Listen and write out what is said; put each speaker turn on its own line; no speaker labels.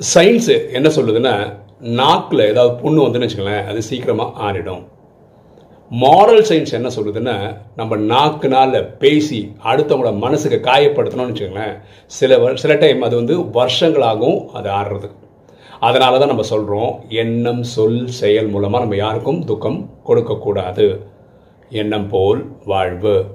Science என்ன சொல்லுதுன்னா நாக்கில் ஏதாவது புண்ணு வந்துன்னு வச்சுக்கோங்களேன் அது சீக்கிரமாக ஆறிடும். மாரல் சயின்ஸ் என்ன சொல்லுதுன்னா நம்ம நாக்குனால் பேசி அடுத்தவங்களோட மனசுக்கு காயப்படுத்தணும்னு வச்சுக்கோங்களேன் சில வ சில டைம் அது வந்து வருஷங்களாகவும் அது ஆடுறது அதனால தான் நம்ம சொல்கிறோம் எண்ணம் சொல் செயல் மூலமாக நம்ம யாருக்கும் துக்கம் கொடுக்கக்கூடாது. எண்ணம் போல் வாழ்வு.